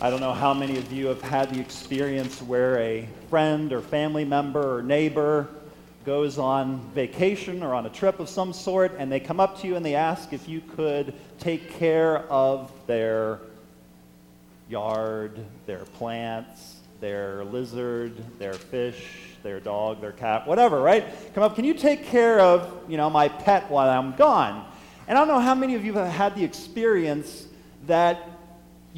I don't know how many of you have had the experience where a friend or family member or neighbor goes on vacation or on a trip of some sort and they come up to you and they ask if you could take care of their yard, their plants, their lizard, their fish, their dog, their cat, whatever, right? Come up, can you take care of, you know, my pet while I'm gone? And I don't know how many of you have had the experience that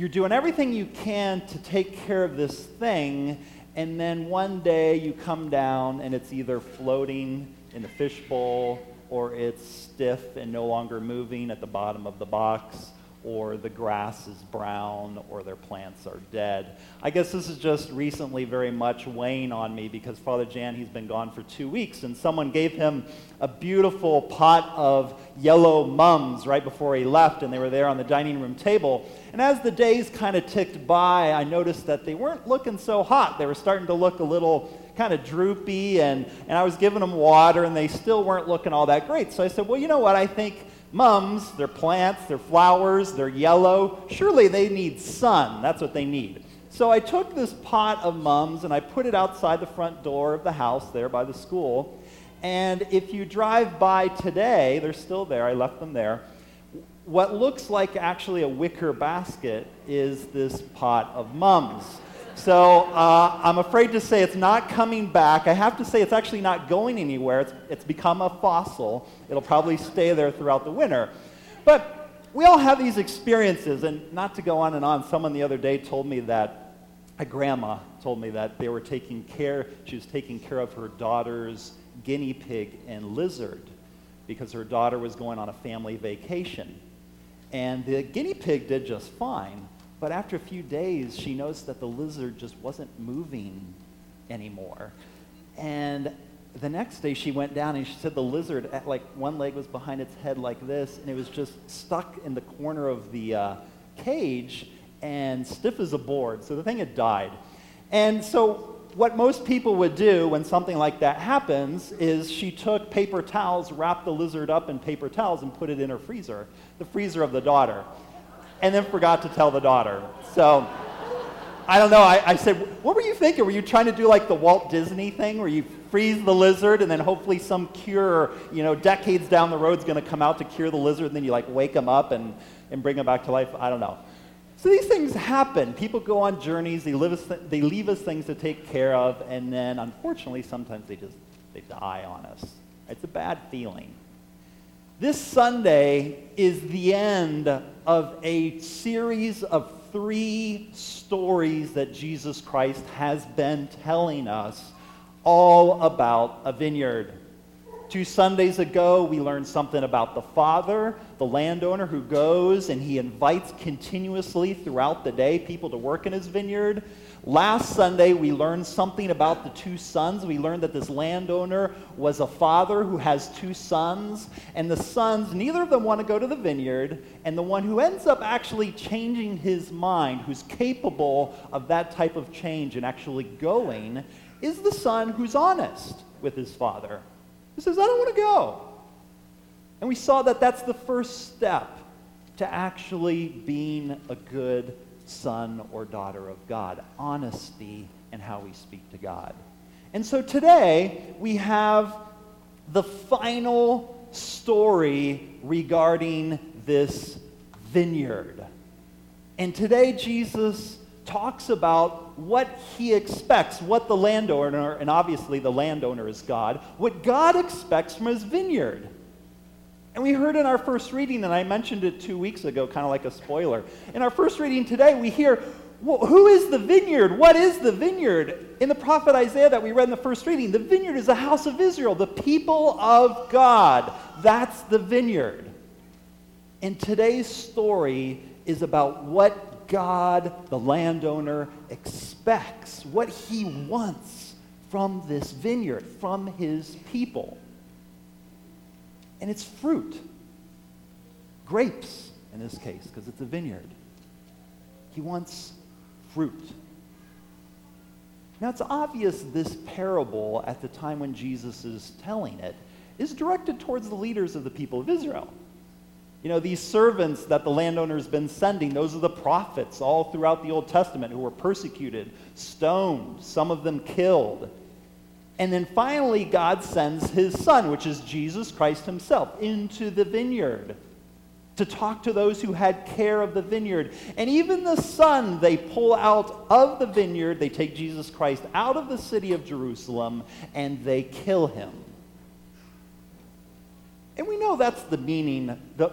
you're doing everything you can to take care of this thing, and then one day you come down and it's either floating in the fishbowl or it's stiff and no longer moving at the bottom of the box or the grass is brown, or their plants are dead. I guess this is just recently very much weighing on me because Father Jan, he's been gone for two weeks, and someone gave him a beautiful pot of yellow mums right before he left, and they were there on the dining room table. And as the days kind of ticked by, I noticed that they weren't looking so hot. They were starting to look a little kind of droopy, and, and I was giving them water, and they still weren't looking all that great. So I said, Well, you know what? I think mums, they're plants, they're flowers, they're yellow. Surely they need sun. That's what they need. So I took this pot of mums and I put it outside the front door of the house there by the school. And if you drive by today, they're still there. I left them there. What looks like actually a wicker basket is this pot of mums. So uh, I'm afraid to say it's not coming back. I have to say it's actually not going anywhere. It's, it's become a fossil. It'll probably stay there throughout the winter. But we all have these experiences, and not to go on and on, someone the other day told me that a grandma told me that they were taking care, she was taking care of her daughter's guinea pig and lizard because her daughter was going on a family vacation. And the guinea pig did just fine, but after a few days, she noticed that the lizard just wasn't moving anymore. And the next day, she went down and she said the lizard, like one leg was behind its head like this, and it was just stuck in the corner of the uh, cage and stiff as a board. So the thing had died. And so what most people would do when something like that happens is she took paper towels, wrapped the lizard up in paper towels, and put it in her freezer, the freezer of the daughter and then forgot to tell the daughter. So I don't know. I, I, said, What were you thinking? Were you trying to do like the Walt Disney thing where you freeze the lizard and then hopefully some cure, you know, decades down the road is going to come out to cure the lizard and then you like wake them up and, and bring them back to life? I don't know. So these things happen. People go on journeys, they, live us th- they leave us things to take care of, and then unfortunately sometimes they just they die on us. It's a bad feeling. This Sunday is the end of a series of three stories that Jesus Christ has been telling us all about a vineyard. Two Sundays ago, we learned something about the father, the landowner who goes and he invites continuously throughout the day people to work in his vineyard. Last Sunday, we learned something about the two sons. We learned that this landowner was a father who has two sons, and the sons, neither of them want to go to the vineyard, and the one who ends up actually changing his mind, who's capable of that type of change and actually going, is the son who's honest with his father. He says, I don't want to go. And we saw that that's the first step to actually being a good son or daughter of God, honesty and how we speak to God. And so today we have the final story regarding this vineyard. And today Jesus talks about what he expects, what the landowner, and obviously the landowner is God, what God expects from his vineyard. And we heard in our first reading, and I mentioned it two weeks ago, kind of like a spoiler. In our first reading today, we hear well, who is the vineyard? What is the vineyard? In the prophet Isaiah that we read in the first reading, the vineyard is the house of Israel, the people of God. That's the vineyard. And today's story is about what God, the landowner, expects, what he wants from this vineyard, from his people and it's fruit. Grapes, in this case, because it's a vineyard. He wants fruit. Now, it's obvious this parable, at the time when Jesus is telling it, is directed towards the leaders of the people of Israel. You know, these servants that the landowner's been sending, those are the prophets all throughout the Old Testament who were persecuted, stoned, some of them killed. And then finally, God sends his son, which is Jesus Christ himself, into the vineyard to talk to those who had care of the vineyard. And even the son they pull out of the vineyard, they take Jesus Christ out of the city of Jerusalem, and they kill him. And we know that's the meaning, the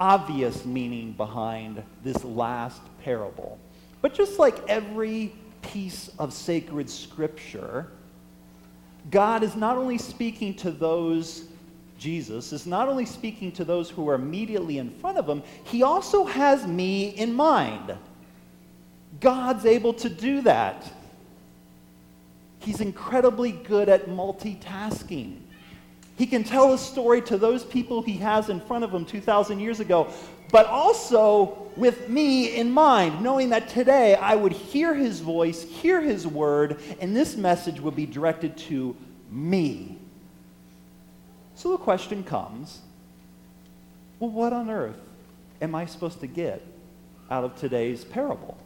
obvious meaning behind this last parable. But just like every piece of sacred scripture, God is not only speaking to those, Jesus is not only speaking to those who are immediately in front of him, he also has me in mind. God's able to do that. He's incredibly good at multitasking. He can tell a story to those people he has in front of him 2,000 years ago, but also with me in mind, knowing that today I would hear his voice, hear his word, and this message would be directed to me. So the question comes well, what on earth am I supposed to get out of today's parable?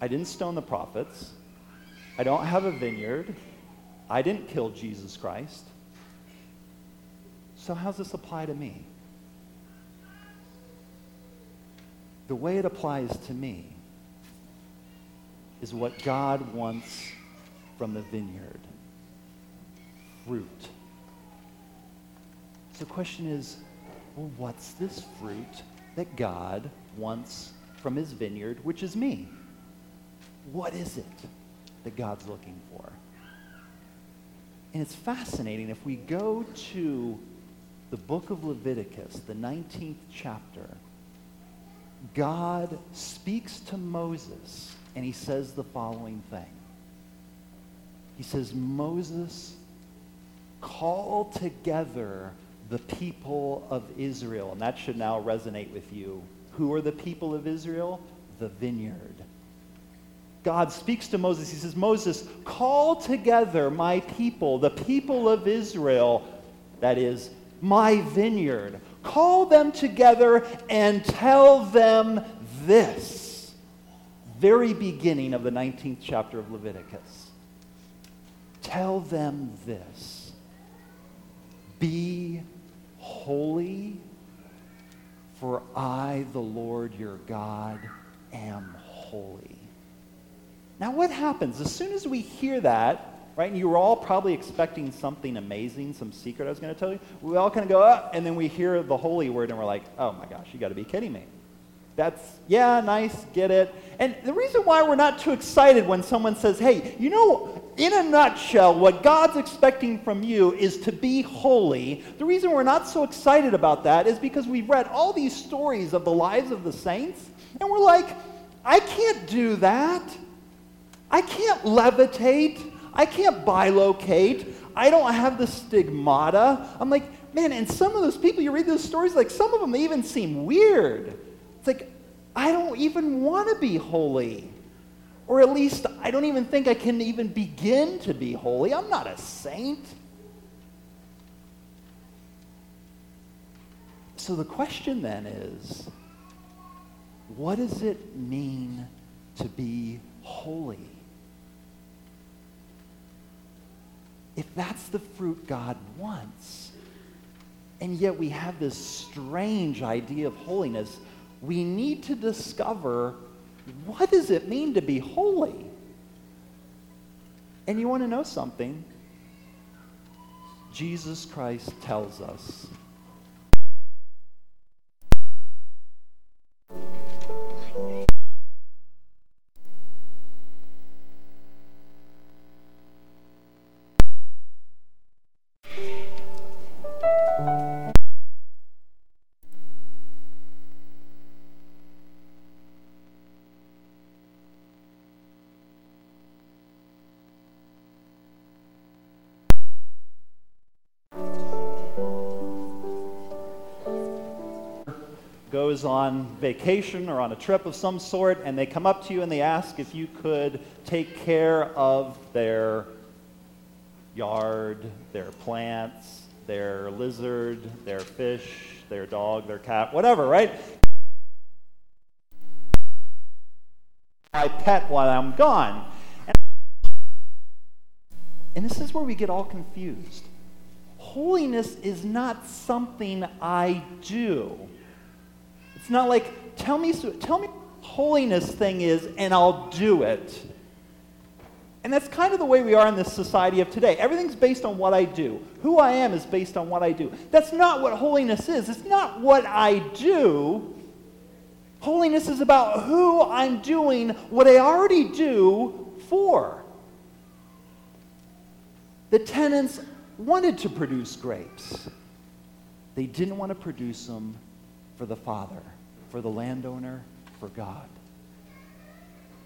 I didn't stone the prophets. I don't have a vineyard. I didn't kill Jesus Christ. So, how does this apply to me? The way it applies to me is what God wants from the vineyard fruit. So, the question is well, what's this fruit that God wants from his vineyard, which is me? What is it that God's looking for? And it's fascinating if we go to the book of Leviticus, the 19th chapter, God speaks to Moses and he says the following thing. He says, Moses, call together the people of Israel. And that should now resonate with you. Who are the people of Israel? The vineyard. God speaks to Moses. He says, Moses, call together my people, the people of Israel, that is, my vineyard. Call them together and tell them this. Very beginning of the 19th chapter of Leviticus. Tell them this Be holy, for I, the Lord your God, am holy. Now, what happens? As soon as we hear that, right? And you were all probably expecting something amazing, some secret I was going to tell you. We all kind of go, up, and then we hear the holy word, and we're like, oh my gosh, you got to be kidding me. That's, yeah, nice, get it. And the reason why we're not too excited when someone says, hey, you know, in a nutshell, what God's expecting from you is to be holy. The reason we're not so excited about that is because we've read all these stories of the lives of the saints, and we're like, I can't do that. I can't levitate. I can't bilocate. I don't have the stigmata. I'm like, man, and some of those people, you read those stories, like some of them, they even seem weird. It's like, I don't even want to be holy. Or at least, I don't even think I can even begin to be holy. I'm not a saint. So the question then is what does it mean to be holy? If that's the fruit God wants, and yet we have this strange idea of holiness, we need to discover what does it mean to be holy? And you want to know something? Jesus Christ tells us goes on vacation or on a trip of some sort, and they come up to you and they ask if you could take care of their yard, their plants, their lizard, their fish, their dog, their cat, whatever, right? I pet while I'm gone. And this is where we get all confused. Holiness is not something I do. It's not like, tell me, tell me holiness thing is, and I'll do it. And that's kind of the way we are in this society of today. Everything's based on what I do. Who I am is based on what I do. That's not what holiness is. It's not what I do. Holiness is about who I'm doing what I already do for. The tenants wanted to produce grapes, they didn't want to produce them for the Father, for the landowner, for God.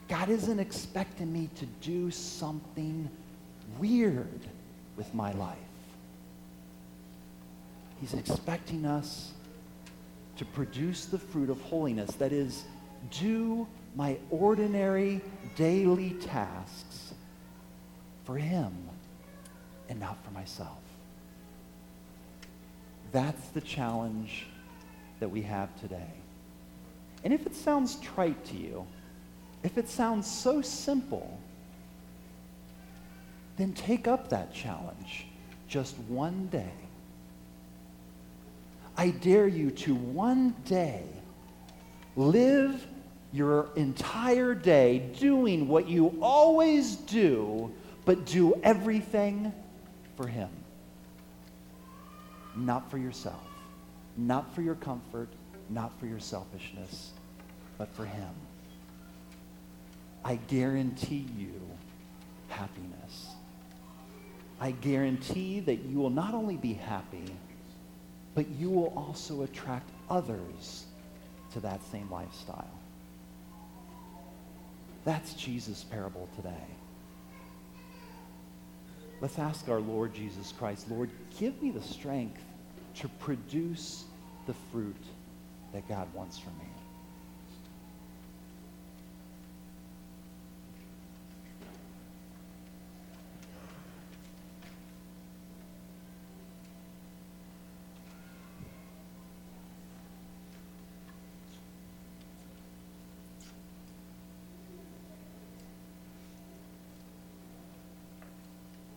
God isn't expecting me to do something weird with my life. He's expecting us to produce the fruit of holiness. That is, do my ordinary daily tasks for Him and not for myself. That's the challenge that we have today. And if it sounds trite to you, if it sounds so simple, then take up that challenge just one day. I dare you to one day live your entire day doing what you always do, but do everything for Him. Not for yourself, not for your comfort, not for your selfishness, but for Him. I guarantee you happiness. I guarantee that you will not only be happy, but you will also attract others to that same lifestyle. That's Jesus' parable today. Let's ask our Lord Jesus Christ, Lord, give me the strength to produce the fruit that God wants from me.